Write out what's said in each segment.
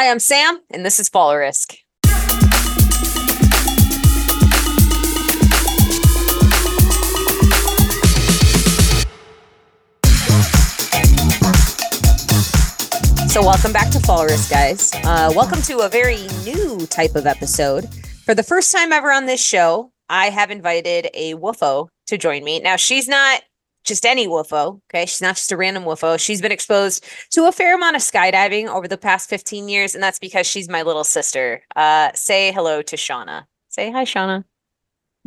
Hi, I'm Sam, and this is Fall Risk. So, welcome back to Fall Risk, guys. Uh, welcome to a very new type of episode. For the first time ever on this show, I have invited a whuffo to join me. Now, she's not just any whuffo. Okay. She's not just a random whuffo. She's been exposed to a fair amount of skydiving over the past 15 years, and that's because she's my little sister. Uh, say hello to Shauna. Say hi, Shauna.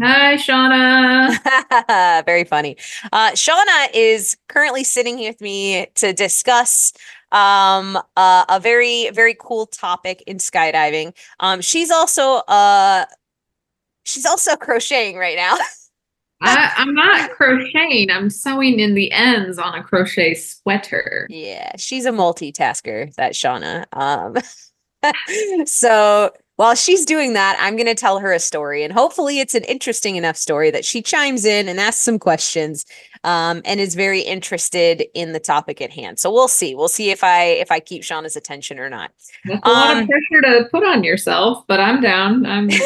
Hi, Shauna. Very funny. Uh, Shauna is currently sitting here with me to discuss um, uh, a very, very cool topic in skydiving. Um, she's also uh, she's also crocheting right now. I, I'm not crocheting. I'm sewing in the ends on a crochet sweater. Yeah, she's a multitasker, that Shauna. Um, so while she's doing that, I'm going to tell her a story, and hopefully, it's an interesting enough story that she chimes in and asks some questions, um, and is very interested in the topic at hand. So we'll see. We'll see if I if I keep Shauna's attention or not. That's a lot of Um, pressure to put on yourself, but I'm down. I'm.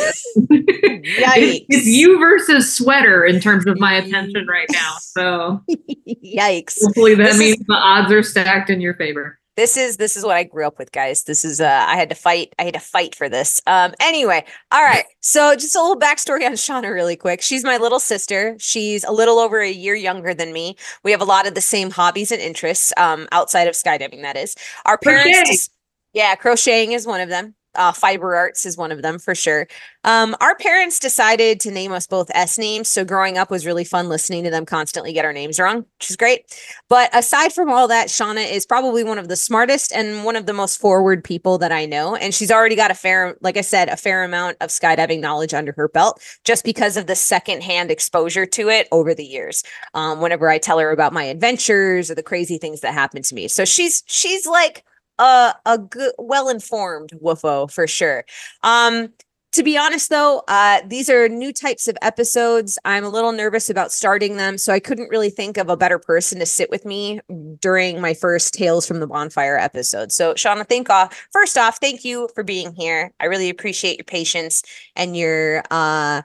Yikes! It's you versus sweater in terms of my attention right now. So Yikes! hopefully that This is- means the odds are stacked in your favor. This is this is what I grew up with, guys. This is uh I had to fight, I had to fight for this. Um anyway, all right. So just a little backstory on Shauna really quick. She's my little sister. She's a little over a year younger than me. We have a lot of the same hobbies and interests, um, outside of skydiving, that is. Our parents yeah, crocheting is one of them. Uh, fiber arts is one of them for sure. Um, our parents decided to name us both S names. So growing up was really fun listening to them constantly get our names wrong, which is great. But aside from all that, Shauna is probably one of the smartest and one of the most forward people that I know. And she's already got a fair, like I said, a fair amount of skydiving knowledge under her belt just because of the secondhand exposure to it over the years. Um, whenever I tell her about my adventures or the crazy things that happened to me. So she's she's like a a good well-informed whuffo for sure. Um to be honest though, uh, these are new types of episodes. I'm a little nervous about starting them, so I couldn't really think of a better person to sit with me during my first Tales from the Bonfire episode. So, Shauna, think off first off, thank you for being here. I really appreciate your patience and your uh,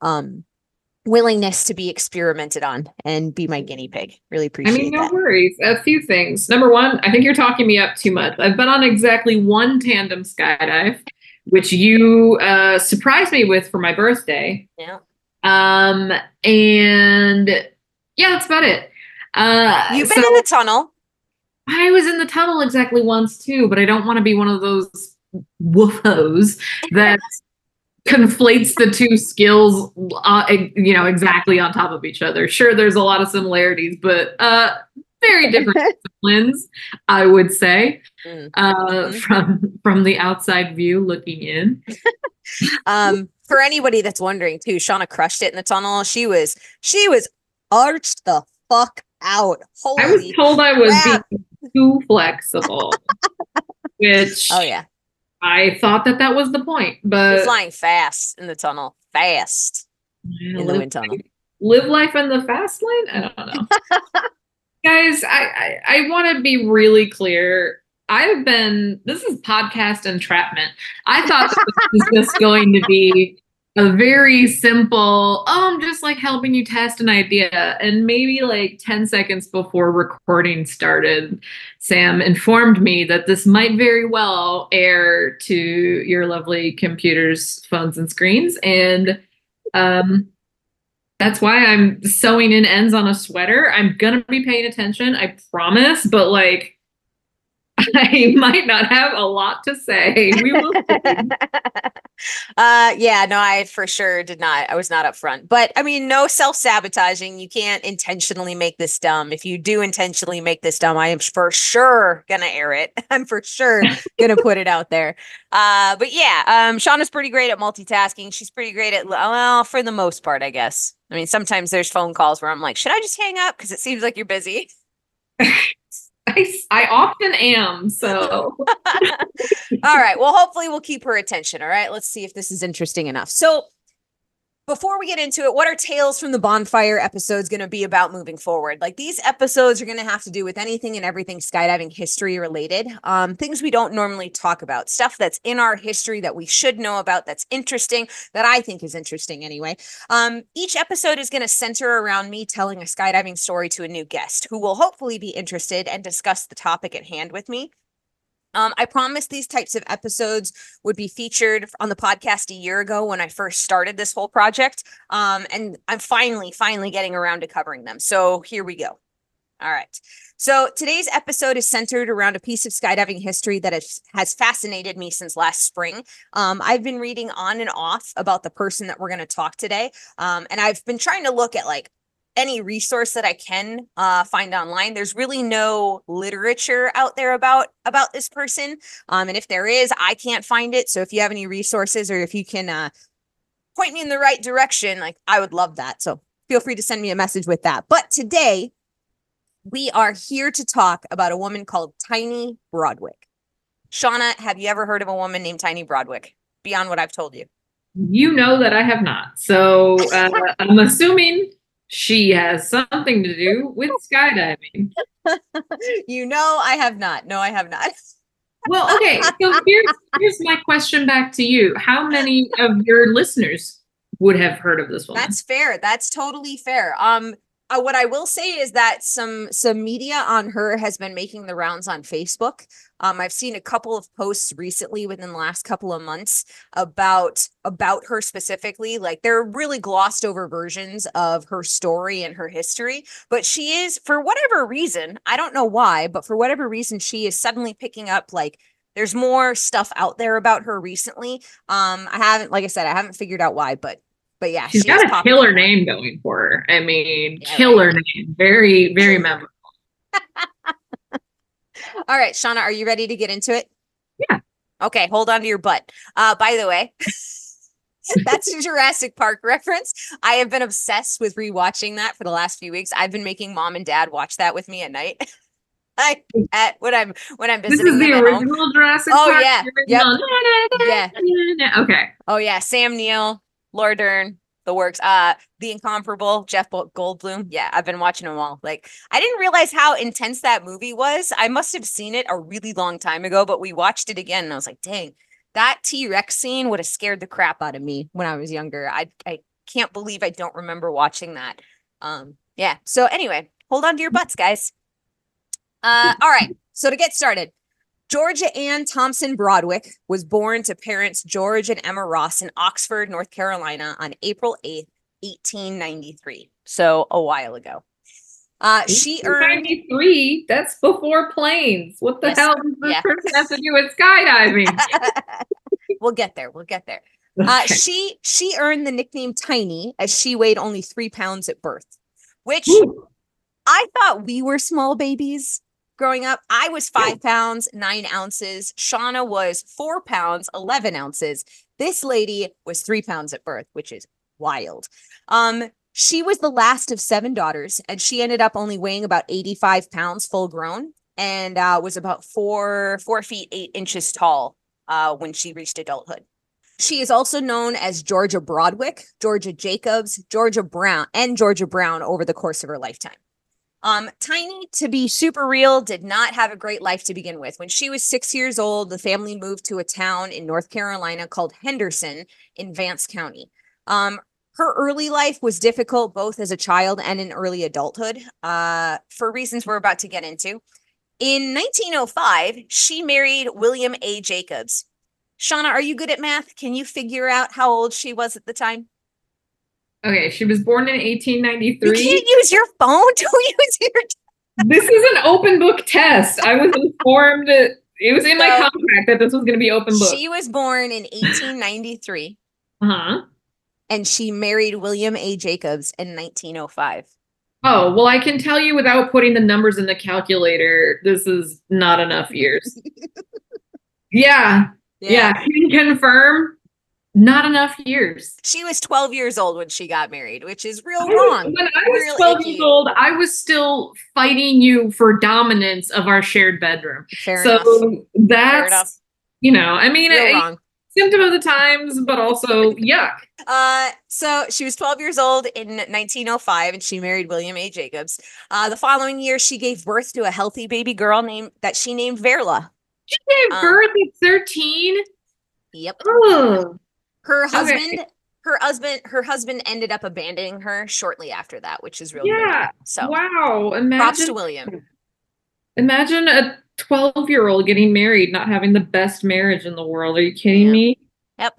um, willingness to be experimented on and be my guinea pig. Really appreciate it. I mean, no that. worries. A few things. Number one, I think you're talking me up too much. I've been on exactly one tandem skydive, which you uh, surprised me with for my birthday. Yeah. Um, and yeah, that's about it. Uh, You've been so in the tunnel. I was in the tunnel exactly once too, but I don't want to be one of those whuffos that conflates the two skills, uh, you know, exactly on top of each other. Sure, there's a lot of similarities, but uh, very different disciplines, I would say, Mm. uh, Mhm. from from the outside view looking in. Um, for anybody that's wondering too, Shauna crushed it in the tunnel. She was she was arched the fuck out. Holy I was told I was crap. being too flexible, which Oh yeah. I thought that that was the point, You're but flying fast in the tunnel. Fast Yeah, in the live, wind tunnel. live life in the fast lane. I don't know, guys. I I, I want to be really clear. I've been. This is podcast entrapment. I thought this was just going to be a very simple. Oh, I'm just like helping you test an idea, and maybe like ten seconds before recording started, Sam informed me that this might very well air to your lovely computers, phones, and screens, and um, that's why I'm sewing in ends on a sweater. I'm gonna be paying attention, I promise, but like I might not have a lot to say. We will see. uh yeah, no, I for sure did not. I was not up front. But I mean, no self-sabotaging. You can't intentionally make this dumb. If you do intentionally make this dumb, I am for sure gonna air it. I'm for sure gonna put it out there. Uh but yeah, um Shauna's pretty great at multitasking. She's pretty great at well, for the most part, I guess. I mean, sometimes there's phone calls where I'm like, should I just hang up? Because it seems like you're busy. I, I often am. So all right. Well, hopefully we'll keep her attention. All right. Let's see if this is interesting enough. So before we get into it, what are Tales from the Bonfire episodes going to be about moving forward? Like these episodes are going to have to do with anything and everything skydiving history related. Um, things we don't normally talk about, stuff that's in our history that we should know about, that's interesting, that I think is interesting anyway. Um, each episode is going to center around me telling a skydiving story to a new guest who will hopefully be interested and discuss the topic at hand with me. Um, I promised these types of episodes would be featured on the podcast a year ago when I first started this whole project. Um, and I'm finally, finally getting around to covering them. So here we go. All right. So today's episode is centered around a piece of skydiving history that has, fascinated me since last spring. Um, I've been reading on and off about the person that we're going to talk today. Um, and I've been trying to look at like any resource that I can uh, find online. There's really no literature out there about about this person, um, and if there is, I can't find it. So if you have any resources or if you can uh, point me in the right direction, like I would love that. So feel free to send me a message with that. But today we are here to talk about a woman called Tiny Broadwick. Shauna, have you ever heard of a woman named Tiny Broadwick beyond what I've told you? You know that I have not. So uh, I'm assuming she has something to do with skydiving. you know, I have not. No, I have not. well, okay. So here's here's my question back to you. How many of your listeners would have heard of this one? That's fair. That's totally fair. Um, uh, what I will say is that some some media on her has been making the rounds on Facebook. Um, I've seen a couple of posts recently within the last couple of months about about her specifically. Like they're really glossed over versions of her story and her history, but she is for whatever reason, I don't know why, but for whatever reason, she is suddenly picking up like there's more stuff out there about her recently. Um, I haven't, like I said, I haven't figured out why, but but yeah, she's she got a killer name going for her. I mean, yeah, killer right. name, very, very memorable. All right, Shauna, are you ready to get into it? Yeah. Okay, hold on to your butt. Uh, by the way, that's a Jurassic Park reference. I have been obsessed with rewatching that for the last few weeks. I've been making mom and dad watch that with me at night. I at when I'm when I'm visiting. This is the original home. Jurassic oh, Park. Oh yeah, yeah. Okay. Oh yeah, Sam Neill, Laura Dern, the works. Uh, the incomparable Jeff Goldblum. Yeah, I've been watching them all. Like, I didn't realize how intense that movie was. I must have seen it a really long time ago, but we watched it again, and I was like, dang, that T Rex scene would have scared the crap out of me when I was younger. I I can't believe I don't remember watching that. Um, yeah. So anyway, hold on to your butts, guys. Uh, all right. So to get started, Georgia Ann Thompson Broadwick was born to parents George and Emma Ross in Oxford, North Carolina on April 8th, 1893. So a while ago. Uh, she earned 93. That's before planes. What the yes, hell does this yeah. person have to do with skydiving? we'll get there. We'll get there. Uh, she she earned the nickname Tiny as she weighed only three pounds at birth, which Ooh. I thought we were small babies growing up. I was five pounds, nine ounces. Shauna was four pounds, 11 ounces. This lady was three pounds at birth, which is wild. Um, she was the last of seven daughters, and she ended up only weighing about 85 pounds full grown and uh, was about four, four feet, eight inches tall uh, when she reached adulthood. She is also known as Georgia Broadwick, Georgia Jacobs, Georgia Brown, and Georgia Brown over the course of her lifetime. Um, Tiny, to be super real, did not have a great life to begin with. When she was six years old, the family moved to a town in North Carolina called Henderson in Vance County. Um, her early life was difficult, both as a child and in early adulthood, uh, for reasons we're about to get into. In 1905, she married William A. Jacobs. Shauna, are you good at math? Can you figure out how old she was at the time? Okay, she was born in 1893. You can't use your phone. Don't use your. this is an open book test. I was informed. It was in my contract that this was going to be open book. She was born in 1893. uh huh. And she married William A. Jacobs in 1905. Oh, well, I can tell you without putting the numbers in the calculator, this is not enough years. yeah. Yeah. yeah. Can confirm not enough years. She was 12 years old when she got married, which is real wrong. When I was real 12 icky. years old, I was still fighting you for dominance of our shared bedroom. Fair so enough. that's, you know, I mean, it, symptom of the times, but also yuck. Uh, so she was 12 years old in 1905 and she married William A. Jacobs. Uh, the following year, she gave birth to a healthy baby girl named that she named Verla. She gave Um, birth at 13. Yep. Her Okay. husband, her husband, her husband ended up abandoning her shortly after that, which is really Yeah. weird. So wow. props Imagine, to William. imagine a 12 year old getting married, not having the best marriage in the world. Are you kidding Yeah. me? Yep.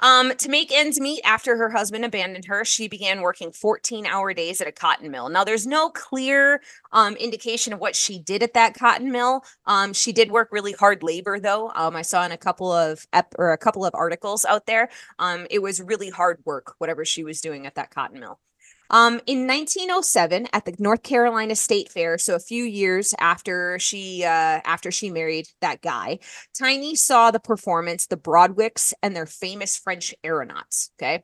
Um, to make ends meet after her husband abandoned her, she began working 14 hour days at a cotton mill. Now, there's no clear um, indication of what she did at that cotton mill. Um, she did work really hard labor, though. Um, I saw in a couple of ep- or a couple of articles out there. Um, it was really hard work, whatever she was doing at that cotton mill. Um, in 1907, at the North Carolina State Fair, so a few years after she uh, after she married that guy, Tiny saw the performance, the Broadwicks and their famous French aeronauts. Okay.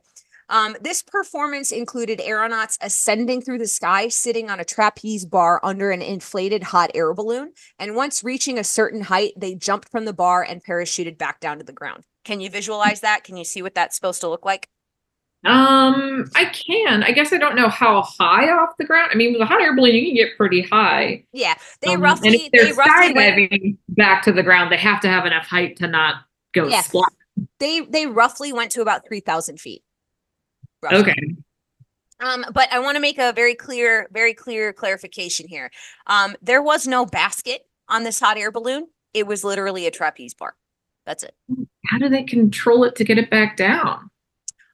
Um, this performance included aeronauts ascending through the sky, sitting on a trapeze bar under an inflated hot air balloon. And once reaching a certain height, they jumped from the bar and parachuted back down to the ground. Can you visualize that? Can you see what that's supposed to look like? Um, I can. I guess I don't know how high off the ground. I mean, with a hot air balloon, you can get pretty high. Yeah, they Um, and roughly if they're they roughly went, back to the ground, they have to have enough height to not go Yeah. splat. they they roughly went to about three thousand feet. roughly. Okay. Um, but I want to make a very clear, very clear clarification here. Um, there was no basket on this hot air balloon. It was literally a trapeze bar. That's it. How do they control it to get it back down?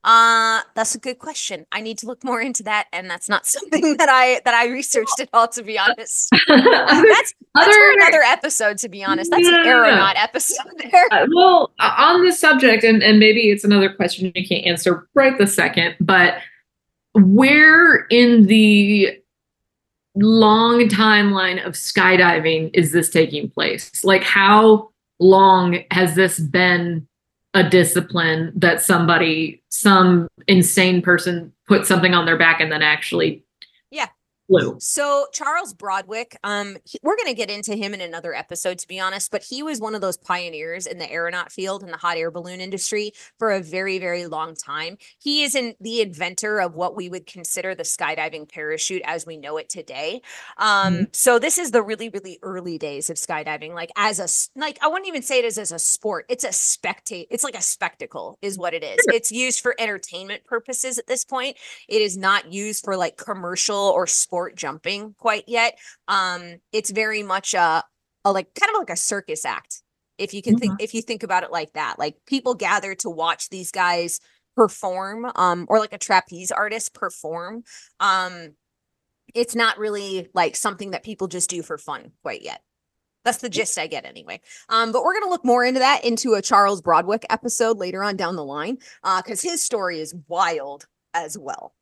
Uh, that's a good question. I need to look more into that, and that's not something that I that I researched at all, to be honest. other, That's that's other- another episode, to be honest. That's No, an aeronaut episode there. Uh, well, uh, on this subject, and, and maybe it's another question you can't answer right the second, but where in the long timeline of skydiving is this taking place? Like, how long has this been a discipline that somebody, some insane person, put something on their back and then actually Yeah. So Charles Broadwick, um, he- we're going to get into him in another episode, to be honest. But he was one of those pioneers in the aeronaut field and the hot air balloon industry for a very, very long time. He is in the inventor of what we would consider the skydiving parachute as we know it today. Um, so this is the really, really early days of skydiving. Like as a like, I wouldn't even say it is as a sport. It's a spectate. It's like a spectacle, is what it is. It's used for entertainment purposes at this point. It is not used for like commercial or sport jumping quite yet. Um, it's very much a, a like kind of like a circus act. If you can think, if you think about it like that, like people gather to watch these guys perform, um, or like a trapeze artist perform. Um, it's not really like something that people just do for fun quite yet. That's the gist I get anyway. Um, but we're gonna look more into that into a Charles Broadwick episode later on down the line, uh, because his story is wild as well.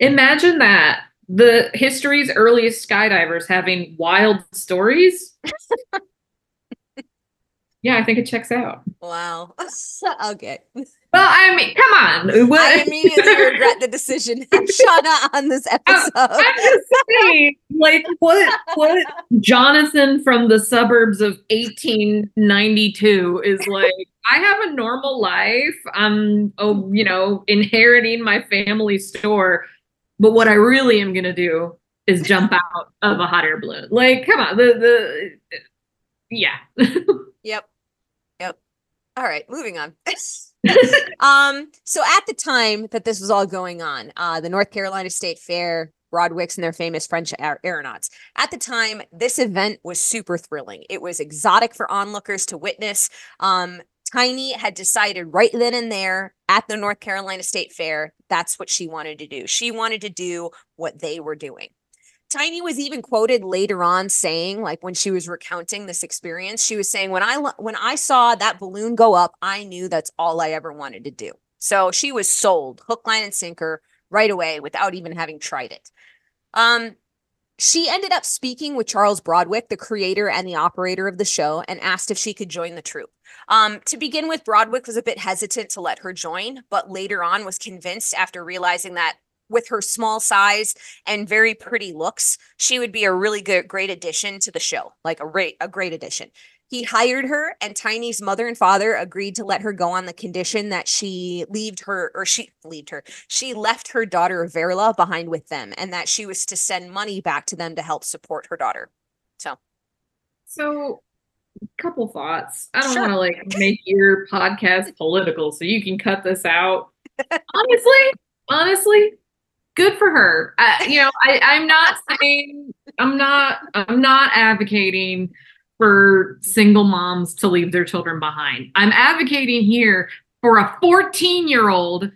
Imagine that the history's earliest skydivers having wild stories. yeah, I think it checks out. Wow. okay. Well, I mean, come on. What? I immediately regret the decision of Shauna on this oh, episode. I'm just saying, like, what, what Jonathan from the suburbs of 1892 is like, I have a normal life. I'm, oh, you know, inheriting my family store. But what I really am going to do is jump out of a hot air balloon. Like, come on. The, the, yeah. Yep. Yep. All right, moving on. um, so at the time that this was all going on, uh, the North Carolina State Fair, Broadwicks and their famous French aer- aeronauts. At the time, this event was super thrilling. It was exotic for onlookers to witness. Um, Tiny had decided right then and there at the North Carolina State Fair, that's what she wanted to do. She wanted to do what they were doing. Tiny was even quoted later on saying, like when she was recounting this experience, she was saying, "When I when I saw that balloon go up, I knew that's all I ever wanted to do." So she was sold, hook, line, and sinker, right away without even having tried it. Um, she ended up speaking with Charles Broadwick, the creator and the operator of the show, and asked if she could join the troupe. Um, to begin with, Broadwick was a bit hesitant to let her join, but later on was convinced after realizing that with her small size and very pretty looks, she would be a really good, great addition to the show, like a great, a great addition. He hired her, and Tiny's mother and father agreed to let her go on the condition that she leaved her, or she leaved her. She left her daughter Verla behind with them, and that she was to send money back to them to help support her daughter. So, So, couple thoughts. I don't Sure. want to like make your podcast political, so you can cut this out. honestly, honestly, good for her. I, you know, I, I'm not saying I'm not I'm not advocating for single moms to leave their children behind. I'm advocating here for a 14 year old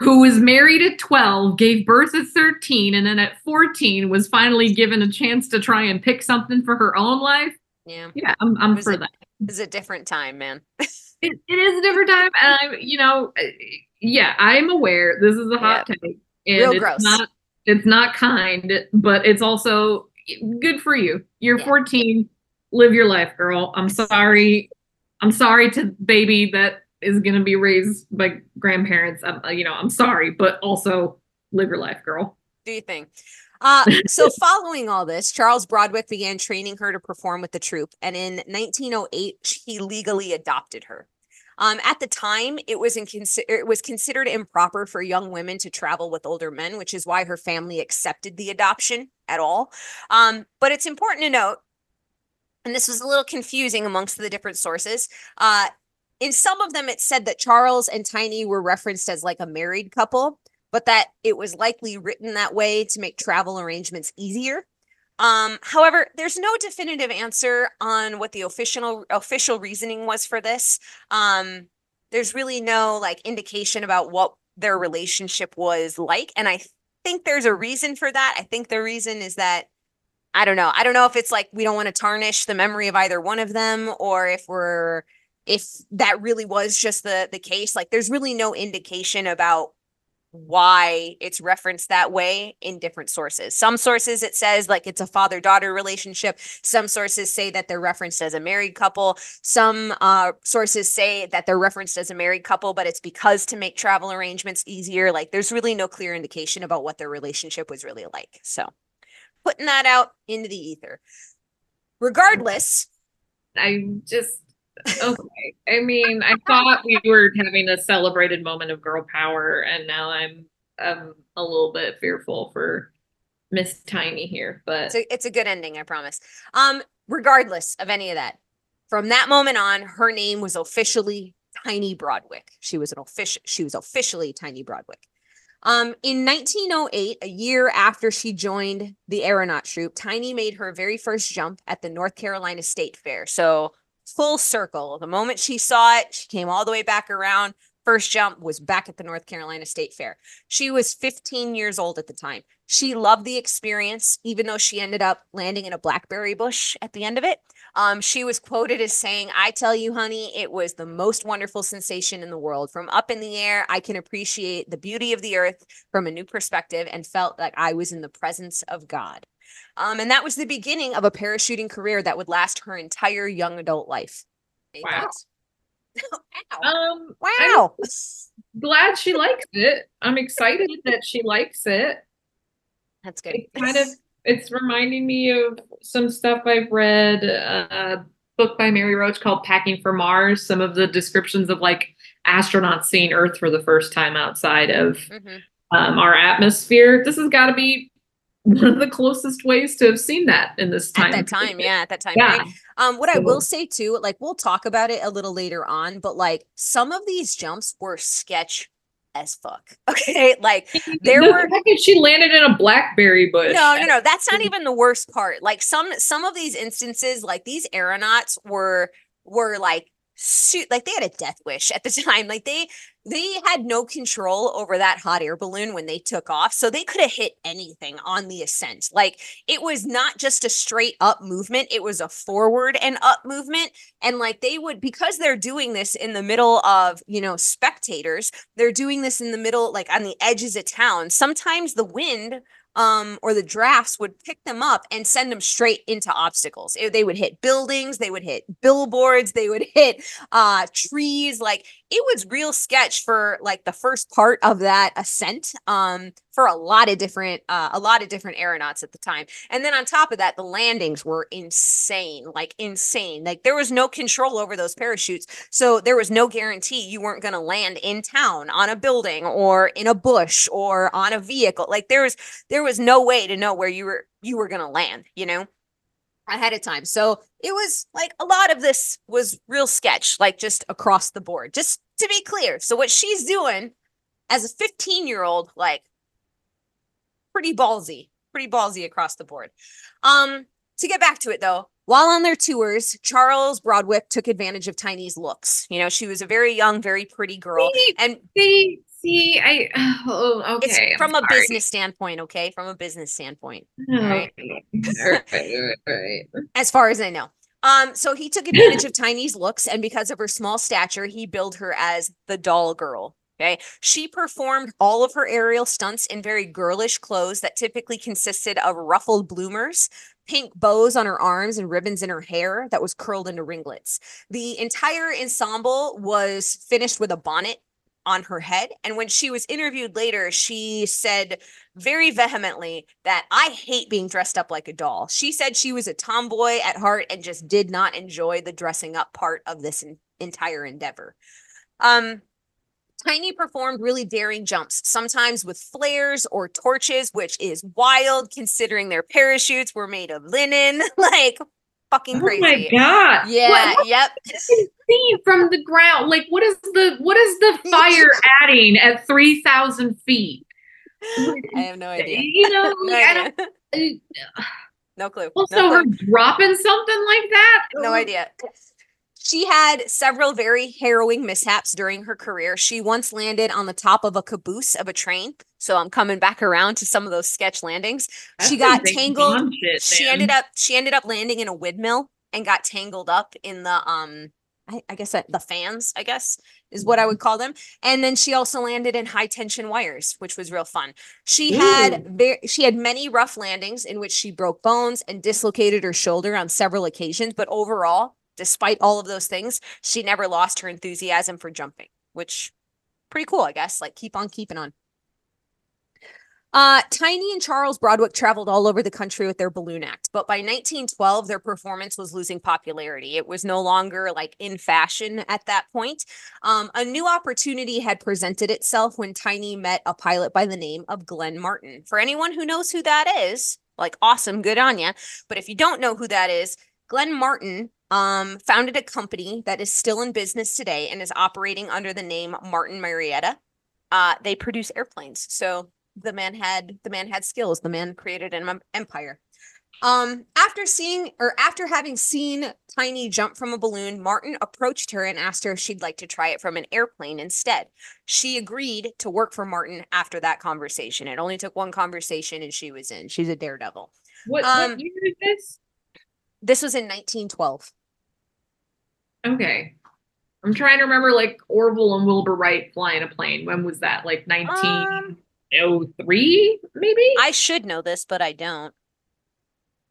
who was married at 12, gave birth at 13, and then at 14 was finally given a chance to try and pick something for her own life. yeah, Yeah, I'm, I'm for it- that. it's a different time, man. It, it is a different time, and I'm, you know, uh, yeah, I'm aware this is a hot take, and Real it's gross. not, it's not kind, but it's also good for you. You're Yeah. 14, live your life, girl. I'm sorry, I'm sorry to baby that is gonna be raised by grandparents. I'm, you know, I'm sorry, but also live your life, girl. Do you think? Uh, so following all this, Charles Broadwick began training her to perform with the troupe, and in 1908, he legally adopted her. Um, at the time, it was it was considered improper for young women to travel with older men, which is why her family accepted the adoption at all. Um, but it's important to note, and this was a little confusing amongst the different sources. Uh, in some of them, it said that Charles and Tiny were referenced as like a married couple, but that it was likely written that way to make travel arrangements easier. Um, however, there's no definitive answer on what the official official reasoning was for this. Um, there's really no like indication about what their relationship was like, and I think there's a reason for that. I think the reason is that I don't know. I don't know if it's like we don't want to tarnish the memory of either one of them, or if we're if that really was just the the case. Like, there's really no indication about why it's referenced that way in different sources. Some sources it says like it's a father daughter relationship. Some sources say that they're referenced as a married couple. Some uh, sources say that they're referenced as a married couple, but it's because to make travel arrangements easier. Like there's really no clear indication about what their relationship was really like. So putting that out into the ether. Regardless, I just okay. I mean, I thought we were having a celebrated moment of girl power, and now I'm I'm a little bit fearful for Miss Tiny here. But it's a, it's a good ending, I promise. Um, regardless of any of that, from that moment on, her name was officially Tiny Broadwick. She was an official. She was officially Tiny Broadwick. Um, in 1908, a year after she joined the aeronaut troupe, Tiny made her very first jump at the North Carolina State Fair. So full circle. The moment she saw it, she came all the way back around. First jump was back at the North Carolina State Fair. She was 15 years old at the time. She loved the experience, even though she ended up landing in a blackberry bush at the end of it. Um, she was quoted as saying, I tell you, honey, it was the most wonderful sensation in the world. From up in the air, I can appreciate the beauty of the earth from a new perspective and felt like I was in the presence of God. Um, and that was the beginning of a parachuting career that would last her entire young adult life. Wow. wow. um, wow. Glad she likes it. I'm excited that she likes it. That's good. It kind of it's reminding me of some stuff I've read. A book by Mary Roach called "Packing for Mars." Some of the descriptions of like astronauts seeing Earth for the first time outside of Mhm. um, our atmosphere. This has got to be one of the closest ways to have seen that in this time. At that time, yeah, at that time. Yeah. period. Um, what I will say too, like we'll talk about it a little later on, but like some of these jumps were sketch as fuck. Okay, like there the were she landed in a blackberry bush. no, no, no. That's not even the worst part. Like some some of these instances, like these aeronauts were were like su- like they had a death wish at the time. Like they they had no control over that hot air balloon when they took off, so they could have hit anything on the ascent. Like it was not just a straight up movement; it was a forward and up movement. And like they would because they're doing this in the middle of you know spectators they're doing this in the middle like on the edges of town sometimes the wind um or the drafts would pick them up and send them straight into obstacles. It- they would hit buildings they would hit billboards they would hit uh trees like it was real sketch for like the first part of that ascent um for a lot of different uh, a lot of different aeronauts at the time. And then on top of that, the landings were insane, like insane. Like there was no control over those parachutes. So there was no guarantee you weren't going to land in town on a building or in a bush or on a vehicle. Like there was there was no way to know where you were you were going to land, you know? ahead of time. So it was like a lot of this was real sketch, like just across the board, just to be clear. So what she's doing as a 15 year old, like pretty ballsy, pretty ballsy across the board. Um, to get back to it though, while on their tours, Charles Broadwick took advantage of Tiny's looks. You know, she was a very young, very pretty girl. See, and see, see, I oh, okay. I'm from a sorry. business standpoint, okay? From a business standpoint. All right, all right. as far as I know. Um, so he took advantage of Tiny's looks, and because of her small stature, he billed her as the doll girl. Okay. She performed all of her aerial stunts in very girlish clothes that typically consisted of ruffled bloomers, pink bows on her arms, and ribbons in her hair that was curled into ringlets. The entire ensemble was finished with a bonnet on her head. And when she was interviewed later, she said very vehemently that I hate being dressed up like a doll. She said she was a tomboy at heart and just did not enjoy the dressing up part of this en- entire endeavor. Um, Tiny performed really daring jumps, sometimes with flares or torches, which is wild considering their parachutes were made of linen. like fucking crazy. Oh my god. Yeah, What, what yep. see from the ground? Like what is the what is the fire adding at three thousand feet? I have no idea. You know, No, like, I don't idea. no clue. also no, clue. her dropping something like that. no oh idea. She had several very harrowing mishaps during her career. She once landed on the top of a caboose of a train. So I'm coming back around to some of those sketch landings. That's she got tangled. Shit, she ended up she ended up landing in a windmill and got tangled up in the um I, I guess that the fans, I guess is what I Mm-hmm. would call them. And then she also landed in high tension wires, which was real fun. She had very she had many rough landings in which she broke bones and dislocated her shoulder on several occasions, but overall, despite all of those things, she never lost her enthusiasm for jumping, which pretty cool, I guess. Like keep on keeping on. Uh, Tiny and Charles Broadwick traveled all over the country with their balloon act, but by 1912, their performance was losing popularity. It was no longer like in fashion at that point. Um, a new opportunity had presented itself when Tiny met a pilot by the name of Glenn Martin. For anyone who knows who that is, like awesome, good on ya. But if you don't know who that is, Glenn Martin um, founded a company that is still in business today and is operating under the name Martin Marietta. Uh, they produce airplanes, so the man had the man had skills. The man created an empire. Um, after seeing or after having seen Tiny jump from a balloon, Martin approached her and asked her if she'd like to try it from an airplane instead. She agreed to work for Martin after that conversation. It only took one conversation and she was in. She's a daredevil. What, um, what year is this? This was in 1912. Okay. I'm trying to remember like Orville and Wilbur Wright flying a plane. When was that? Like 1903, Um, maybe? I should know this, but I don't.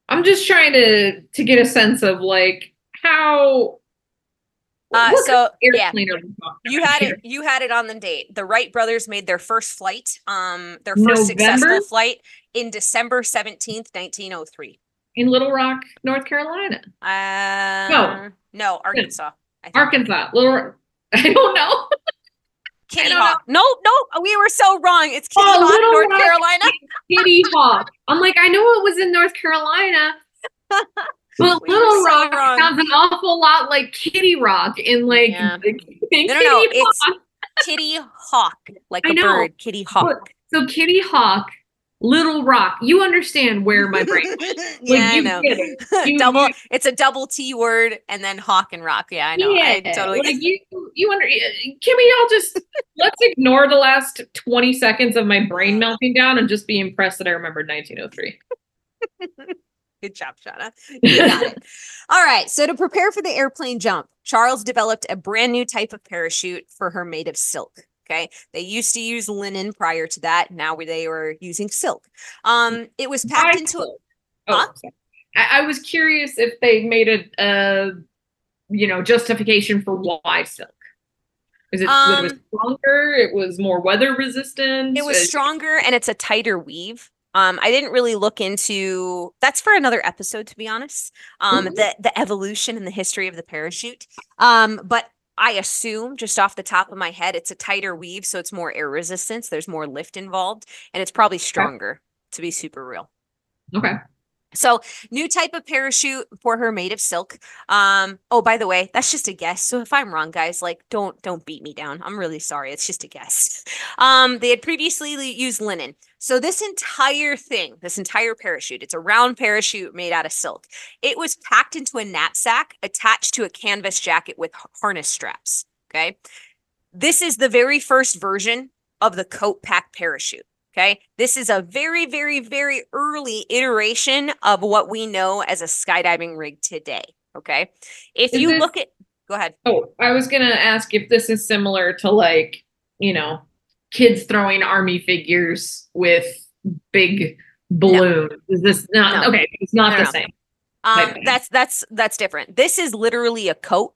I'm just trying to to get a sense of like how Uh, so yeah, airplane are we talking you had it. You had it on the date. The Wright brothers made their first flight, um, their first successful flight in December seventeenth, nineteen oh three. In Little Rock, North Carolina, Uh, no, Arkansas. I think. Arkansas, Little. Rock. I don't know. Kitty Hawk. No, no, we were so wrong. It's Kitty Oh, Hawk, North Rock. Carolina. Kitty Hawk. I'm like, I know it was in North Carolina. But We Little so Rock wrong. sounds an awful lot like Kitty Rock in like Yeah. Kitty No, no, no, it's- Kitty Hawk, like I a know, bird. Kitty Hawk. So Kitty Hawk, Little Rock. You understand where my brain yeah, I you know. it. You- double. you- It's a double T word and then hawk and rock. Yeah, I know. I totally. like you, you under. Can we all just let's ignore the last twenty seconds of my brain melting down and just be impressed that I remembered 1903. Good job, Shauna. You got it. All right. So to prepare for the airplane jump, Charles developed a brand new type of parachute for her made of silk. Okay. They used to use linen prior to that. Now they were using silk. Um, it was packed Why into a? Oh, Huh? I, I was curious if they made a, uh, you know, justification for why silk. Is it, Um, it was stronger? It was more weather resistant. It was Uh, stronger and it's a tighter weave. Um, I didn't really look into that's for another episode, to be honest. Um, Mhm. the the evolution and the history of the parachute. Um, but I assume just off the top of my head, it's a tighter weave, so it's more air resistance. There's more lift involved, and it's probably stronger. To be super real. Okay. So new type of parachute for her made of silk. Um, oh, by the way, that's just a guess. So if I'm wrong, guys, like don't don't beat me down. I'm really sorry. It's just a guess. Um, they had previously used linen. So this entire thing, this entire parachute, it's a round parachute made out of silk. It was packed into a knapsack attached to a canvas jacket with harness straps. Okay. This is the very first version of the coat pack parachute. Okay. This is a very, very, very early iteration of what we know as a skydiving rig today. Okay. If Is you this- look at, go ahead. Oh, I was gonna ask if this is similar to like, you know, kids throwing army figures with big balloons. Is this not No. okay? It's not No, the no. same. Um, that's that's that's different. This is literally a coat.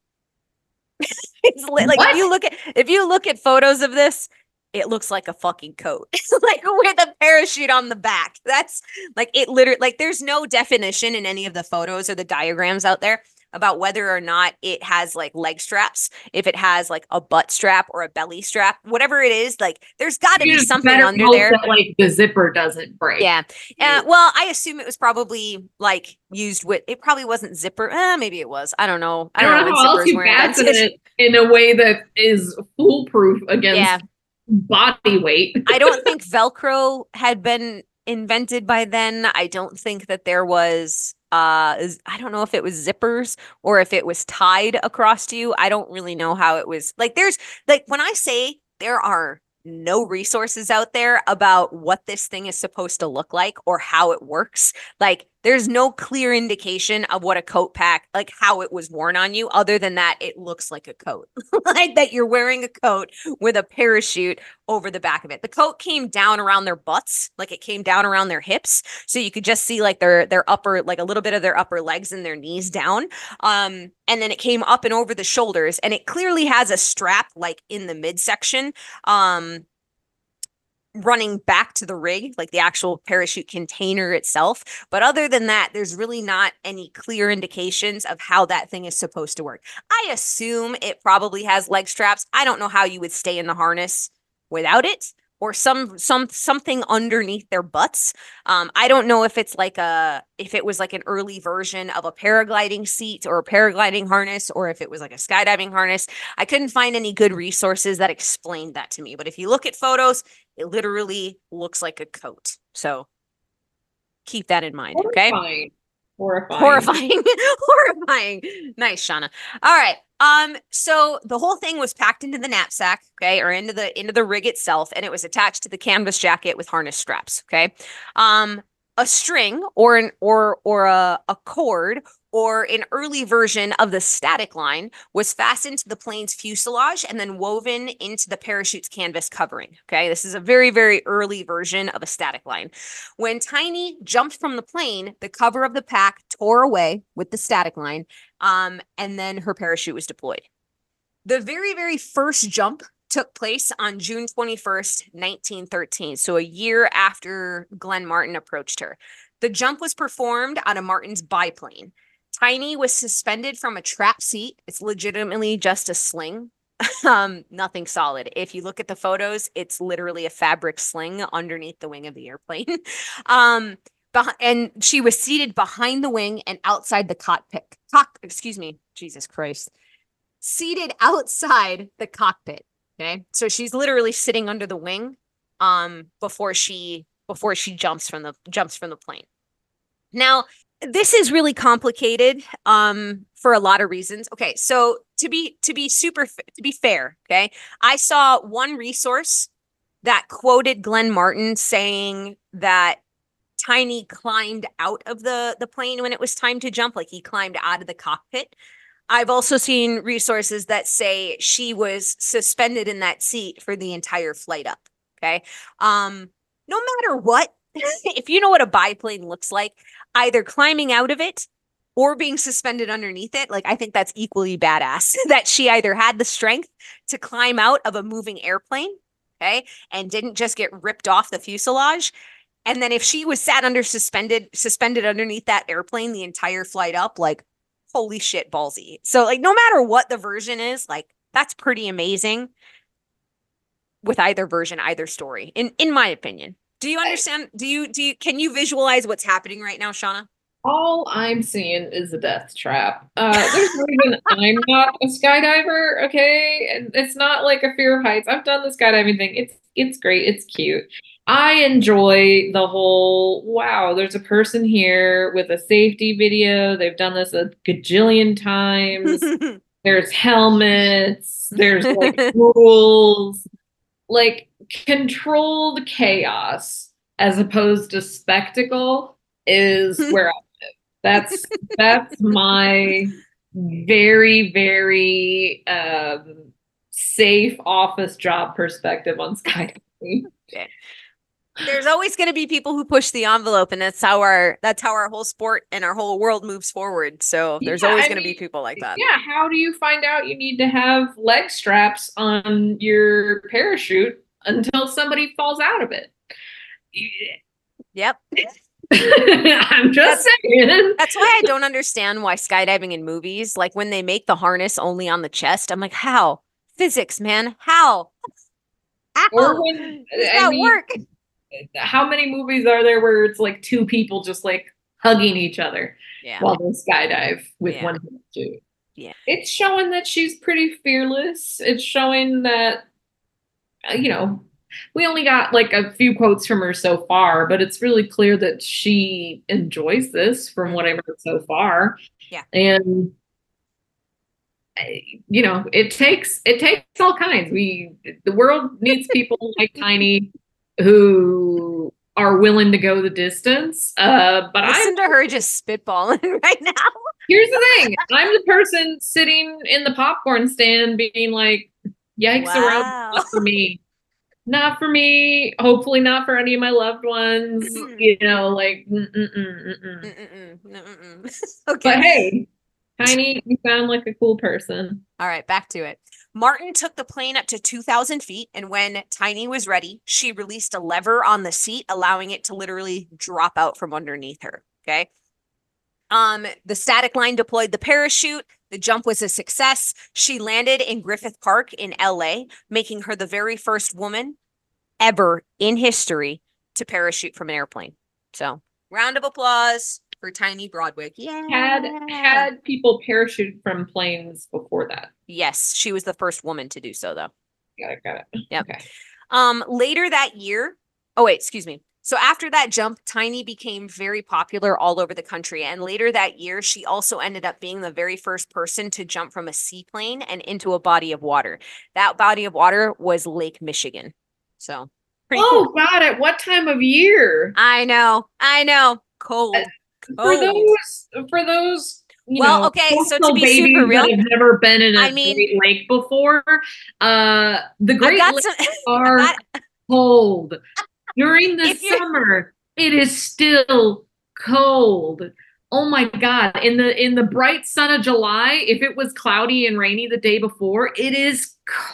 it's li- like What? if you look at if you look at photos of this, it looks like a fucking coat, like with a parachute on the back. That's like it. Literally, like there's no definition in any of the photos or the diagrams out there about whether or not it has like leg straps, if it has like a butt strap or a belly strap, whatever it is. Like there's got to be something under there. That, like the zipper doesn't break. Yeah. Uh, well, I assume it was probably like used with. It probably wasn't zipper. Uh, maybe it was. I don't know. I I don't know when how else you fasten it in a way that is foolproof against Yeah. Body weight. I don't think Velcro had been invented by then. I don't think that there was. Uh, I don't know if it was zippers or if it was tied across to you. I don't really know how it was. Like, there's like when I say there are no resources out there about what this thing is supposed to look like or how it works. Like there's no clear indication of what a coat pack, like how it was worn on you, other than that it looks like a coat. like that you're wearing a coat with a parachute over the back of it. The coat came down around their butts, like it came down around their hips. So you could just see like their their upper, like a little bit of their upper legs and their knees down. Um, and then it came up and over the shoulders, and it clearly has a strap like in the midsection. Um running back to the rig, like the actual parachute container itself. But other than that, there's really not any clear indications of how that thing is supposed to work. I assume it probably has leg straps. I don't know how you would stay in the harness without it or some some something underneath their butts. Um, I don't know if it's like a if it was like an early version of a paragliding seat or a paragliding harness or if it was like a skydiving harness. I couldn't find any good resources that explained that to me. But if you look at photos, it literally looks like a coat. So keep that in mind. Okay. Horrifying. Horrifying. Horrifying. Nice, Shauna. All right. Um, so the whole thing was packed into the knapsack, okay, or into the into the rig itself, and it was attached to the canvas jacket with harness straps. Okay. Um, a string or an or or a, a cord or an early version of the static line was fastened to the plane's fuselage and then woven into the parachute's canvas covering. Okay, this is a very, very early version of a static line. When Tiny jumped from the plane, the cover of the pack tore away with the static line, um, and then her parachute was deployed. The very, very first jump took place on June 21st, 1913. So a year after Glenn Martin approached her. The jump was performed on a Martin's biplane. Tiny was suspended from a trap seat. It's legitimately just a sling. um, nothing solid. If you look at the photos, it's literally a fabric sling underneath the wing of the airplane. um, and she was seated behind the wing and outside the cockpit. Cock, excuse me, Jesus Christ. Seated outside the cockpit. Okay. So she's literally sitting under the wing um before she before she jumps from the jumps from the plane. Now, this is really complicated um for a lot of reasons. Okay, so to be to be super to be fair, okay? I saw one resource that quoted Glenn Martin saying that Tiny climbed out of the the plane when it was time to jump like he climbed out of the cockpit. I've also seen resources that say she was suspended in that seat for the entire flight up, okay? Um no matter what, if you know what a biplane looks like, either climbing out of it or being suspended underneath it, like I think that's equally badass that she either had the strength to climb out of a moving airplane, okay, and didn't just get ripped off the fuselage. And then if she was sat under suspended, suspended underneath that airplane the entire flight up, like, holy shit, ballsy. So, like, no matter what the version is, like, that's pretty amazing with either version, either story, in in my opinion. Do you understand? Do you do you can you visualize what's happening right now, Shauna? All I'm seeing is a death trap. Uh, there's no reason I'm not a skydiver, okay? And it's not like a fear of heights. I've done the skydiving thing. It's it's great. It's cute. I enjoy the whole wow, there's a person here with a safety video. They've done this a gajillion times. there's helmets, there's like rules, like controlled chaos as opposed to spectacle is where I live. That's that's my very very um safe office job perspective on skydiving. There's always going to be people who push the envelope, and that's how our that's how our whole sport and our whole world moves forward. So there's Yeah, always going to be people like that. Yeah, how do you find out you need to have leg straps on your parachute until somebody falls out of it? Yep. I'm just saying. That's why I don't understand why skydiving in movies, like when they make the harness only on the chest, I'm like, how? Physics, man. How? How? Or when that mean, work? how many movies are there where it's like two people just like hugging each other Yeah. while they skydive with Yeah. one parachute? Yeah. It's showing that she's pretty fearless. It's showing that you know, we only got like a few quotes from her so far, but it's really clear that she enjoys this from what I've heard so far. Yeah. And you know, it takes it takes all kinds. We the world needs people like Tiny who are willing to go the distance. Uh, but I'm to her just spitballing right now. Here's the thing. I'm the person sitting in the popcorn stand being like, yikes around not for me. Not for me. Hopefully not for any of my loved ones. You know, like. Mm-mm-mm. But hey, Tiny, you sound like a cool person. All right, back to it. Martin took the plane up to 2,000 feet, and when Tiny was ready, she released a lever on the seat, allowing it to literally drop out from underneath her. Okay. Um, the static line deployed the parachute. The jump was a success. She landed in Griffith Park in LA, making her the very first woman ever in history to parachute from an airplane. So, round of applause for Tiny Broadwick. Yeah. Had had people parachuted from planes before that. Yes, she was the first woman to do so, though. Got it, got it. Yep. Okay. Um, later that year, oh wait, excuse me. So after that jump, Tiny became very popular all over the country. And later that year, she also ended up being the very first person to jump from a seaplane and into a body of water. That body of water was Lake Michigan. So Oh cool. God, at what time of year? I know, I know. Cold. For cold. those for those you Well, know, okay, so to be super real, have never been in a I mean- Great Lake before, uh the Great Lakes some. are cold. During the summer, it is still cold. Oh my god, in the in the bright sun of July, if it was cloudy and rainy the day before, it is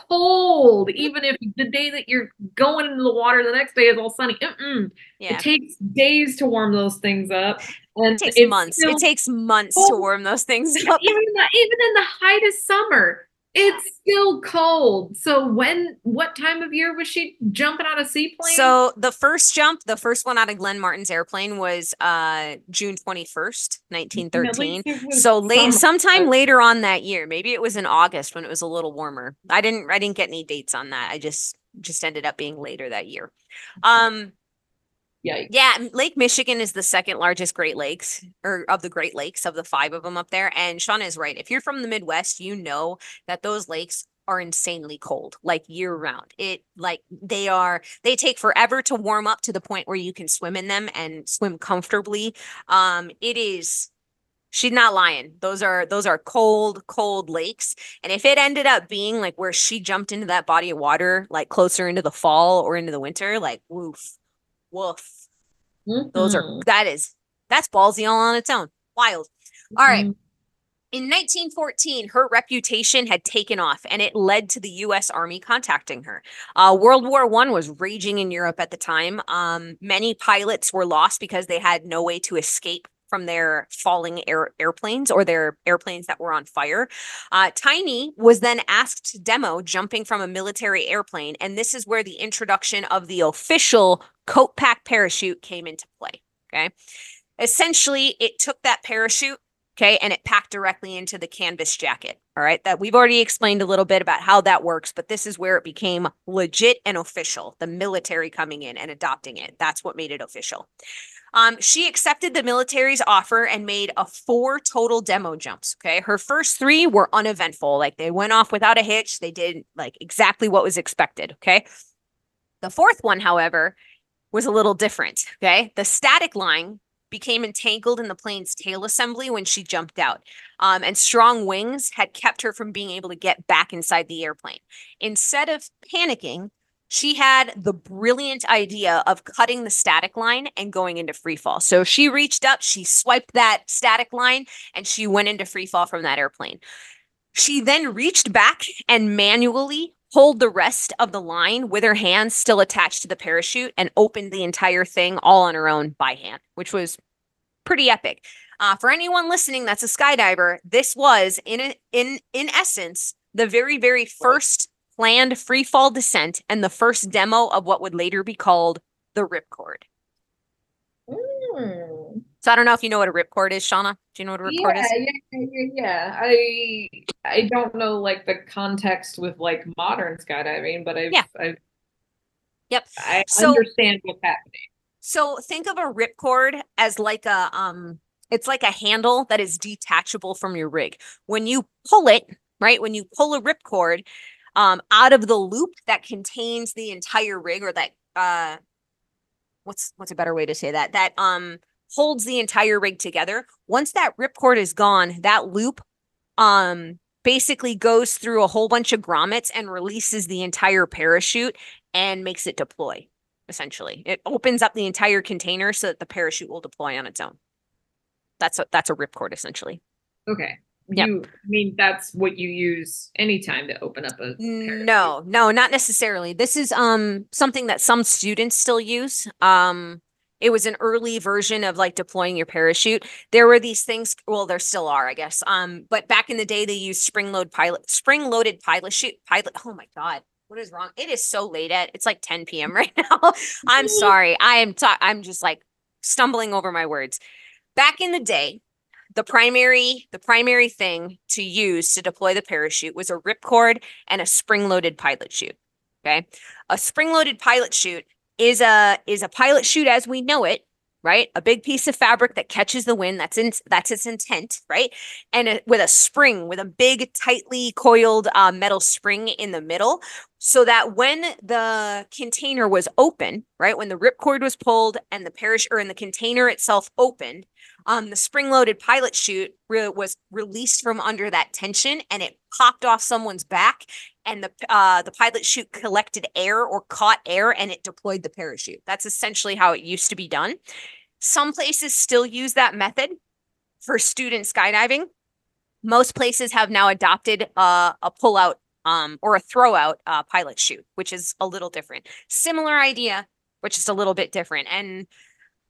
cold. Mm. Even if the day that you're going into the water the next day is all sunny. Mm-mm. yeah. It takes days to warm those things up. And It takes months. it takes months to warm those things even up. in the, even in the height of summer, it's still cold. So when what time of year was she jumping out of seaplane? So the first jump, the first one out of Glenn Martin's airplane was uh June 21st, 1913. At least it was So late sometime later on that year. Maybe it was in August when it was a little warmer. I didn't I didn't get any dates on that. I just just ended up being later that year. Um Yikes. yeah, Lake Michigan is the second largest Great Lakes or of the Great Lakes of the five of them up there. And Shauna is right. If you're from the Midwest, you know that those lakes are insanely cold, like year round. It like they are they take forever to warm up to the point where you can swim in them and swim comfortably. Um, it is she's not lying. Those are those are cold, cold lakes. And if it ended up being like where she jumped into that body of water, like closer into the fall or into the winter, like woof, woof. Those are Mhm. that is that's ballsy all on its own. Wild. All right. Mhm. In 1914, her reputation had taken off and it led to the US Army contacting her. Uh, World War One was raging in Europe at the time. Um, many pilots were lost because they had no way to escape from their falling air, airplanes or their airplanes that were on fire. Uh, Tiny was then asked to demo jumping from a military airplane. And this is where the introduction of the official coat pack parachute came into play. Okay. Essentially, it took that parachute Okay. And it packed directly into the canvas jacket. All right. That we've already explained a little bit about how that works, but this is where it became legit and official the military coming in and adopting it. That's what made it official. Um, she accepted the military's offer and made a four total demo jumps. Okay. Her first three were uneventful. Like they went off without a hitch. They did like exactly what was expected. Okay. The fourth one, however, was a little different. Okay. The static line became entangled in the plane's tail assembly when she jumped out. Um, and strong wings had kept her from being able to get back inside the airplane. Instead of panicking, she had the brilliant idea of cutting the static line and going into free fall. So she reached up, she swiped that static line, and she went into free fall from that airplane. She then reached back and manually pulled the rest of the line with her hands still attached to the parachute and opened the entire thing all on her own by hand, which was pretty epic. Uh, for anyone listening that's a skydiver, this was in a, in in essence the very very first planned free fall descent and the first demo of what would later be called the ripcord. Mm. So I don't know if you know what a ripcord is, Shauna. Do you know what a ripcord yeah, is? Yeah, yeah, yeah. I I don't know like the context with like modern skydiving, but I've, yeah. I've Yep. I so, understand what's happening. So think of a ripcord as like a um it's like a handle that is detachable from your rig. When you pull it, right? When you pull a ripcord um out of the loop that contains the entire rig or that uh what's what's a better way to say that? That um holds the entire rig together. Once that ripcord is gone, that loop um basically goes through a whole bunch of grommets and releases the entire parachute and makes it deploy essentially it opens up the entire container so that the parachute will deploy on its own that's a that's a ripcord essentially okay yep. you I mean that's what you use anytime to open up a no no not necessarily this is um something that some students still use um it was an early version of like deploying your parachute. There were these things, well, there still are, I guess. Um, but back in the day, they used spring load pilot, spring loaded pilot chute pilot. Oh my God. What is wrong? It is so late at it's like 10 p.m. right now. I'm sorry. I am ta- I'm just like stumbling over my words. Back in the day, the primary the primary thing to use to deploy the parachute was a ripcord and a spring loaded pilot chute. Okay. A spring loaded pilot chute is a is a pilot chute as we know it right a big piece of fabric that catches the wind that's in that's its intent right and a, with a spring with a big tightly coiled uh, metal spring in the middle so that when the container was open right when the ripcord was pulled and the parachute or in the container itself opened um, the spring loaded pilot chute re- was released from under that tension and it popped off someone's back and the uh, the pilot chute collected air or caught air and it deployed the parachute. That's essentially how it used to be done. Some places still use that method for student skydiving. Most places have now adopted uh, a pull out um, or a throw out uh, pilot chute, which is a little different. Similar idea, which is a little bit different. And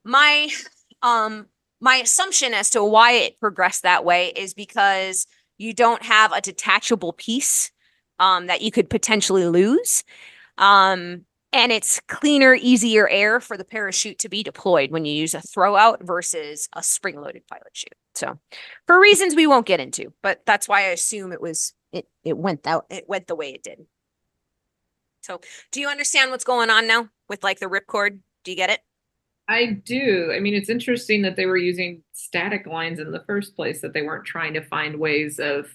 my um, my assumption as to why it progressed that way is because you don't have a detachable piece um, that you could potentially lose. Um, and it's cleaner, easier air for the parachute to be deployed when you use a throwout versus a spring loaded pilot chute. So, for reasons we won't get into, but that's why I assume it was it it went out it went the way it did. So, do you understand what's going on now with like the ripcord? Do you get it? I do. I mean, it's interesting that they were using static lines in the first place, that they weren't trying to find ways of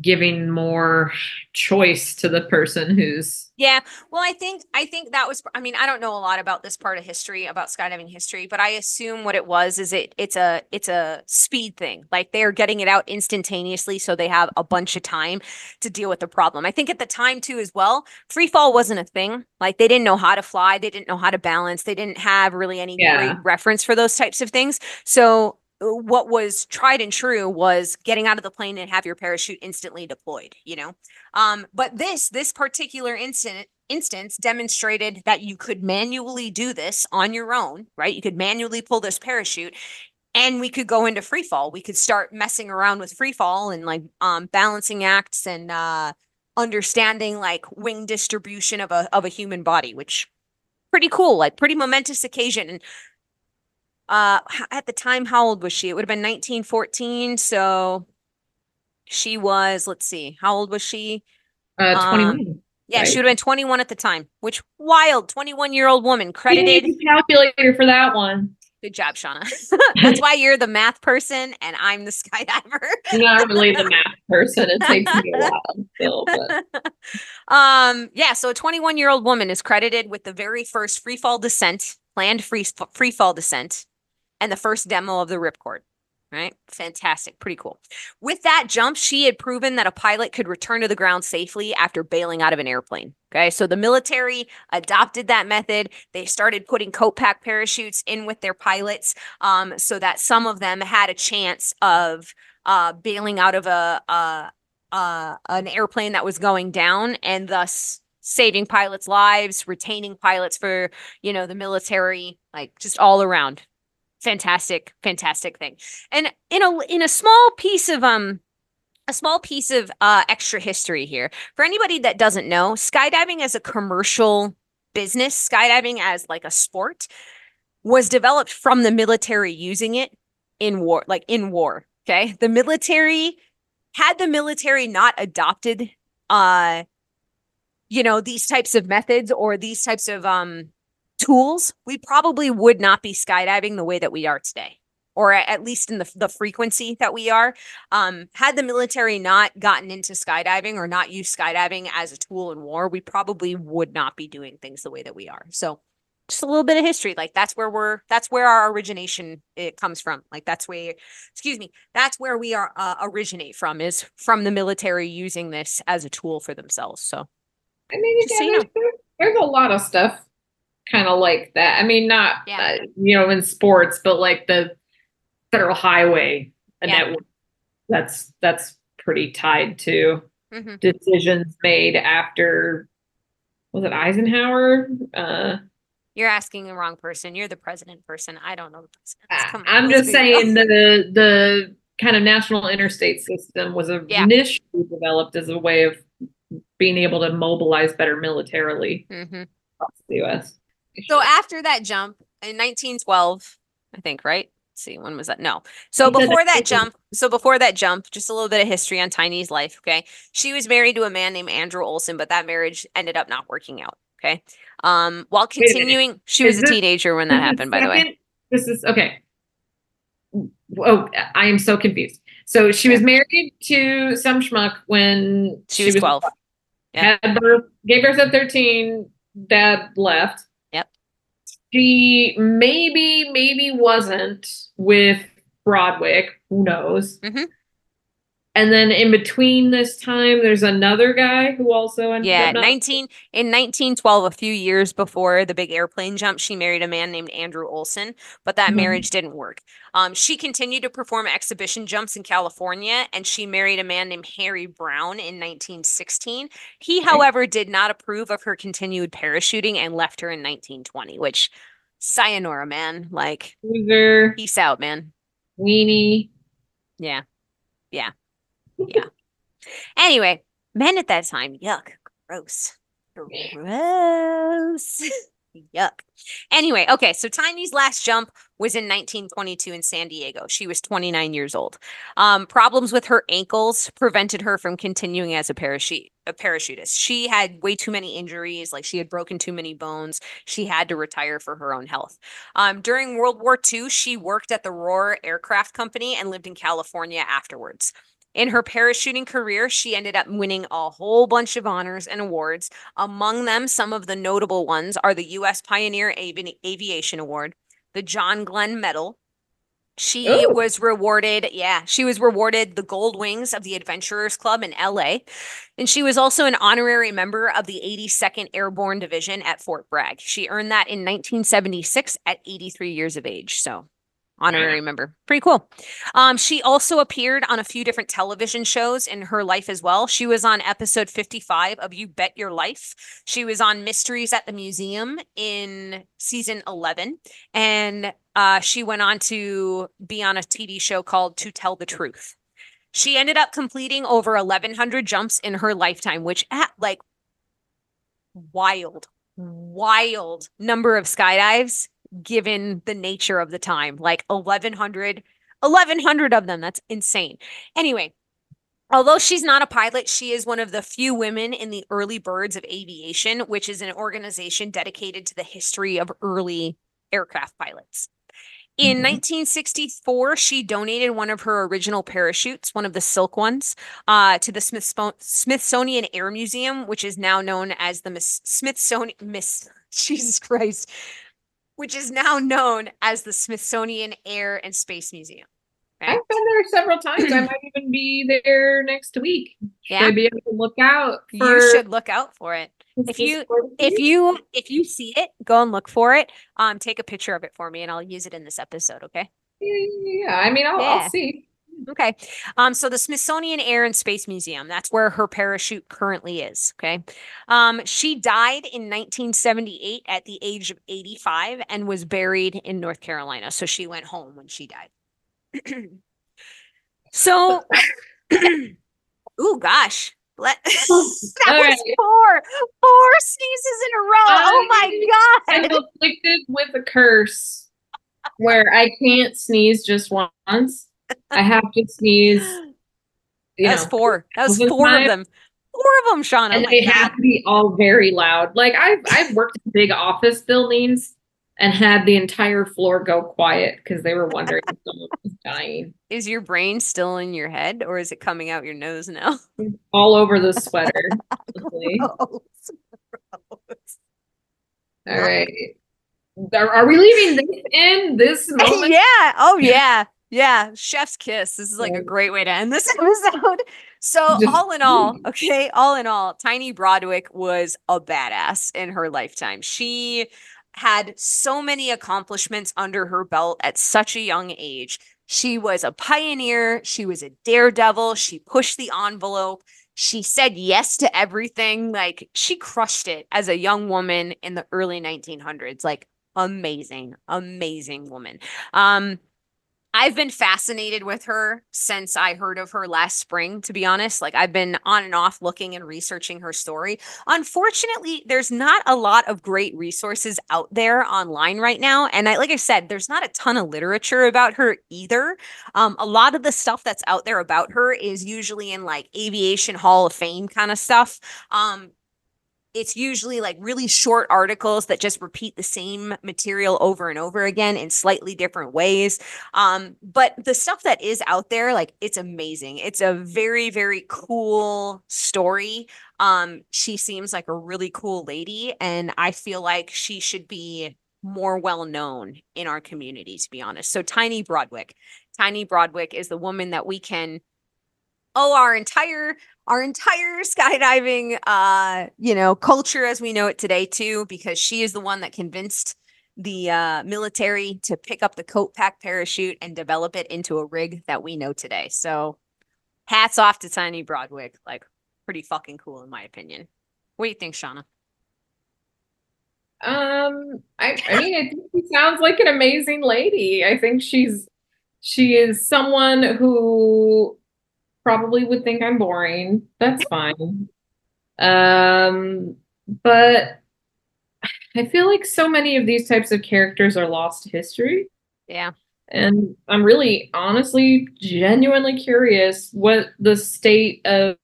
giving more choice to the person who's yeah well i think i think that was i mean i don't know a lot about this part of history about skydiving history but i assume what it was is it it's a it's a speed thing. Like they're getting it out instantaneously so they have a bunch of time to deal with the problem. I think at the time too as well free fall wasn't a thing. Like they didn't know how to fly they didn't know how to balance they didn't have really any yeah. great reference for those types of things. So what was tried and true was getting out of the plane and have your parachute instantly deployed, you know? Um, but this, this particular incident, instance demonstrated that you could manually do this on your own, right? You could manually pull this parachute and we could go into free fall. We could start messing around with free fall and like um balancing acts and uh understanding like wing distribution of a of a human body, which pretty cool, like pretty momentous occasion. And uh h- at the time, how old was she? It would have been 1914. So she was, let's see, how old was she? Uh, Um, 21. Yeah, she Right. would have been 21 at the time, which wild 21 year old woman You credited. a calculator for that one. Good job, Shauna. That's why you're the math person and I'm the skydiver. I'm not really the math person. It takes me a while still, but um, yeah, so a 21 year old woman is credited with the very first free fall descent, planned free free fall descent, and the first demo of the ripcord. Right? Fantastic. Pretty cool. With that jump, she had proven that a pilot could return to the ground safely after bailing out of an airplane. Okay. So the military adopted that method. They started putting coat pack parachutes in with their pilots um, so that some of them had a chance of uh, bailing out of a, a, an airplane that was going down and thus saving pilots' lives, retaining pilots for, you know, the military, like just all around. Fantastic, fantastic thing. And in a in a small piece of um a small piece of uh extra history here. For anybody that doesn't know, skydiving as a commercial business, skydiving as like a sport was developed from the military using it in war, like in war. Okay. The military had the military not adopted uh you know these types of methods or these types of um tools we probably would not be skydiving the way that we are today or at least in the, the frequency that we are. Um had the military not gotten into skydiving or not used skydiving as a tool in war we probably would not be doing things the way that we are. So just a little bit of history like that's where we're that's where our origination it comes from. Like that's where excuse me that's where we are uh, originate from is from the military using this as a tool for themselves so. I mean, so again, you know. there's a lot of stuff kind of like that. I mean, not Yeah. uh, you know in sports, but like the federal highway Yeah. network. That's that's pretty tied to mhm. decisions made after was it Eisenhower? Uh, you're asking the wrong person you're the president person i don't know the president I'm just real. saying the the kind of national interstate system was Yeah. initially developed as a way of being able to mobilize better militarily Mhm. across the U.S. so after that jump in 1912 i think right Let's see when was that no so before that jump so before that jump just a little bit of history on tiny's life okay she was married to a man named andrew olson but that marriage ended up not working out okay um while Wait a minute. continuing she was a teenager when that This happened by the way This is okay. Oh, I am so confused. So she was married to some schmuck when she was 12 Yeah. Had birth, gave birth at 13. Dad left. She maybe, maybe wasn't with Broadwick. Who knows? Mhm. And then in between this time, there's another guy who also ended Yeah, up not- 19 in 1912, a few years before the big airplane jump, she married a man named Andrew Olson, but that Mhm. marriage didn't work. Um, she continued to perform exhibition jumps in California, and she married a man named Harry Brown in 1916. He, however, did not approve of her continued parachuting and left her in 1920, which sayonara, man. Like, loser, peace out, man. weenie. Yeah. Yeah. Yeah. anyway, men at that time, yuck, gross. Gross. yuck. Anyway, okay, so Tiny's last jump was in 1922 in San Diego. She was 29 years old. Um, problems with her ankles prevented her from continuing as a parachute a parachutist. She had way too many injuries, like she had broken too many bones. She had to retire for her own health. Um, during World War II, she worked at the Rohr Aircraft Company and lived in California afterwards. In her parachuting career, she ended up winning a whole bunch of honors and awards. Among them, some of the notable ones are the U.S. Pioneer Avi- Aviation Award, the John Glenn Medal. She Ooh. was rewarded, yeah, she was rewarded the Gold Wings of the Adventurers Club in LA. And she was also an honorary member of the 82nd Airborne Division at Fort Bragg. She earned that in 1976 at 83 years of age. So honorary member. Pretty cool. Um, she also appeared on a few different television shows in her life as well. She was on episode 55 of You Bet Your Life. She was on Mysteries at the Museum in season 11. And uh, she went on to be on a TV show called To Tell the Truth. She ended up completing over 1,100 jumps in her lifetime, which at like wild, wild number of skydives given the nature of the time. Like 1,100, 1,100 of them. That's insane. Anyway, although she's not a pilot, she is one of the few women in the early birds of aviation, which is an organization dedicated to the history of early aircraft pilots. In Mhm. 1964, she donated one of her original parachutes, one of the silk ones, uh, to the Smithsonian Air Museum, which is now known as the Miss- Smithsonian Miss Jesus Christ, which is now known as the Smithsonian Air and Space Museum. Okay? I've been there several times. I might even be there next week. Should Yeah. I be able to look out for You should look out for it. if you- If you if you see it, go and look for it. Um, take a picture of it for me, and I'll use it in this episode. Okay. Yeah, I mean, I'll, Yeah. I'll see. Okay. Um, so the Smithsonian Air and Space Museum, that's where her parachute currently is. Okay. Um, she died in 1978 at the age of 85 and was buried in North Carolina. So she went home when she died. so, ooh, gosh. Let that All was right. four, four sneezes in a row. oh my god! I'm afflicted with a curse where I can't sneeze just once. I have to sneeze. That's know, four. That was four of them. Four of them, Shauna. and Oh they have to be all very loud. Like I've I've worked in big office buildings and had the entire floor go quiet because they were wondering if someone was dying. Is your brain still in your head or is it coming out your nose now? All over the sweater. Gross. All right. Are, are we leaving this in this moment? yeah. Oh yeah. Yeah. Chef's kiss. This is like a great way to end this episode. So all in all, okay, all in all, Tiny Broadwick was a badass in her lifetime. She had so many accomplishments under her belt at such a young age. She was a pioneer, she was a daredevil, she pushed the envelope. She said yes to everything. Like she crushed it as a young woman in the early 1900s. Like amazing, amazing woman. Um I've been fascinated with her since I heard of her last spring, to be honest. Like, I've been on and off looking and researching her story. Unfortunately, there's not a lot of great resources out there online right now. And I, like I said, there's not a ton of literature about her either. Um, a lot of the stuff that's out there about her is usually in like aviation hall of fame kind of stuff. Um, it's usually like really short articles that just repeat the same material over and over again in slightly different ways. Um, but the stuff that is out there, like it's amazing. It's a very, very cool story. Um, she seems like a really cool lady, and I feel like she should be more well known in our community, to be honest. So Tiny Broadwick. Tiny Broadwick is the woman that we can oh our entire our entire skydiving uh you know culture as we know it today too because she is the one that convinced the uh military to pick up the coat pack parachute and develop it into a rig that we know today. So hats off to tiny broadwick like pretty fucking cool in my opinion. What do you think shauna? Um, I, I mean, I think she sounds like an amazing lady. I think she's she is someone who probably would think I'm boring. That's fine. Um, but I feel like so many of these types of characters are lost to history. yeah And I'm really honestly genuinely curious what the state of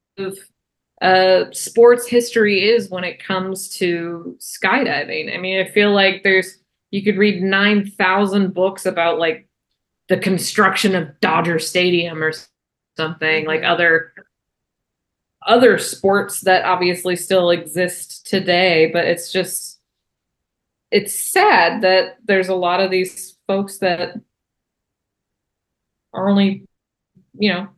uh sports history is when it comes to skydiving. I mean, I feel like there's you could read 9,000 books about like the construction of Dodger Stadium or something like Mhm. other other sports that obviously still exist today, but it's just it's sad that there's a lot of these folks that are only, you know,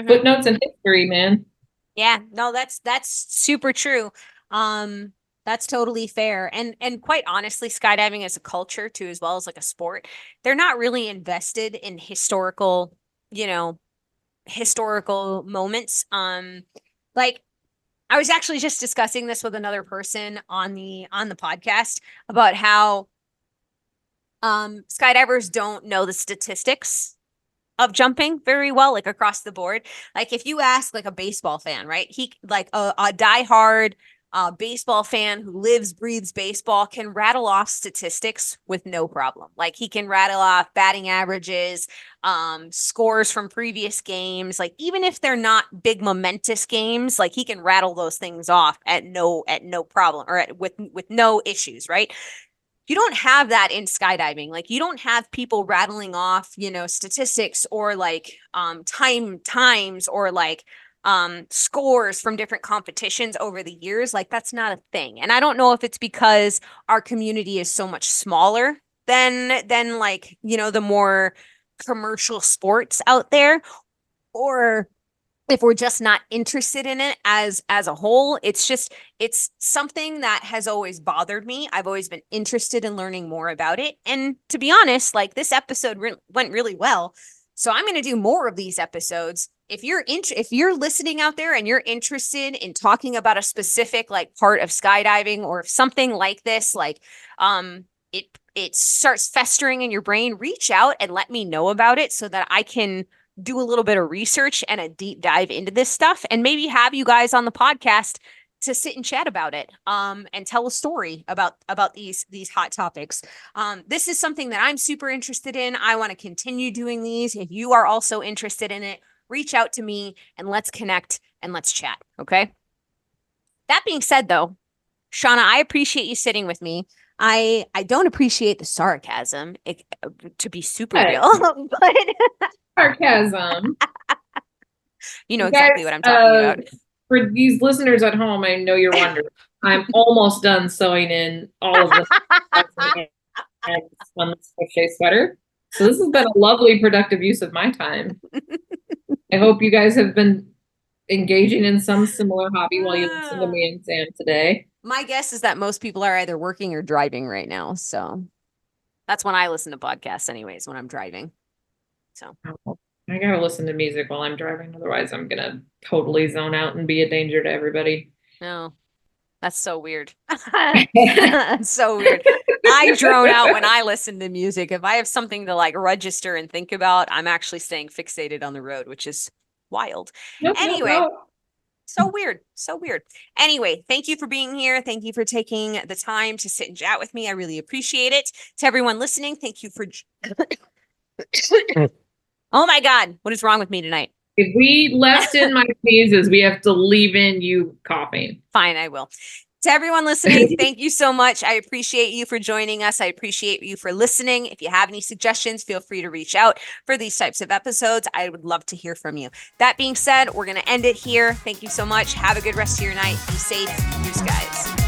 Mhm. footnotes in history, man. Yeah, no, that's that's super true. Um, That's totally fair. And and quite honestly, skydiving as a culture too, as well as like a sport, they're not really invested in historical, you know, historical moments. Um, like I was actually just discussing this with another person on the on the podcast about how um skydivers don't know the statistics of jumping very well, like across the board. Like if you ask like a baseball fan, right? He like a, a diehard uh, baseball fan who lives, breathes baseball can rattle off statistics with no problem. Like he can rattle off batting averages, um, scores from previous games. Like even if they're not big momentous games, like he can rattle those things off at no at no problem or at, with with no issues, right? you don't have that in skydiving like you don't have people rattling off you know statistics or like um time times or like um scores from different competitions over the years like that's not a thing. And i don't know if it's because our community is so much smaller than than like you know the more commercial sports out there or if we're just not interested in it as as a whole it's just it's something that has always bothered me. I've always been interested in learning more about it. And to be honest like this episode re- went really well so i'm going to do more of these episodes. If you're in, if you're listening out there and you're interested in talking about a specific like part of skydiving or if something like this like um it it starts festering in your brain reach out and let me know about it so that i can do a little bit of research and a deep dive into this stuff and maybe have you guys on the podcast to sit and chat about it um, and tell a story about about these these hot topics um, this is something that i'm super interested in i want to continue doing these if you are also interested in it reach out to me and let's connect and let's chat. Okay. That being said, though, Shauna, I appreciate you sitting with me. I I don't appreciate the sarcasm it, to be super real, but sarcasm. you know exactly what I'm talking uh, about. For these listeners at home, I know you're wondering. I'm almost done sewing in all of the on this crochet sweater. So this has been a lovely, productive use of my time. I hope you guys have been engaging in some similar hobby while you listen to ah. me and Sam today. My guess is that most people are either working or driving right now. So that's when I listen to podcasts, anyways, when I'm driving. So oh, I gotta listen to music while I'm driving. Otherwise, I'm gonna totally zone out and be a danger to everybody. No, that's so weird. so weird. I drone out when I listen to music. If I have something to like register and think about, I'm actually staying fixated on the road, which is wild. Nope, anyway, nope, nope. so weird. So weird. Anyway, thank you for being here. Thank you for taking the time to sit and chat with me. I really appreciate it. To everyone listening, thank you for. oh my God. What is wrong with me tonight? If we left in my sneezes, we have to leave in you coughing. Fine, I will. To everyone listening, thank you so much. I appreciate you for joining us. I appreciate you for listening. If you have any suggestions, feel free to reach out for these types of episodes. I would love to hear from you. That being said, we're going to end it here. Thank you so much. Have a good rest of your night. Be safe. Use guys.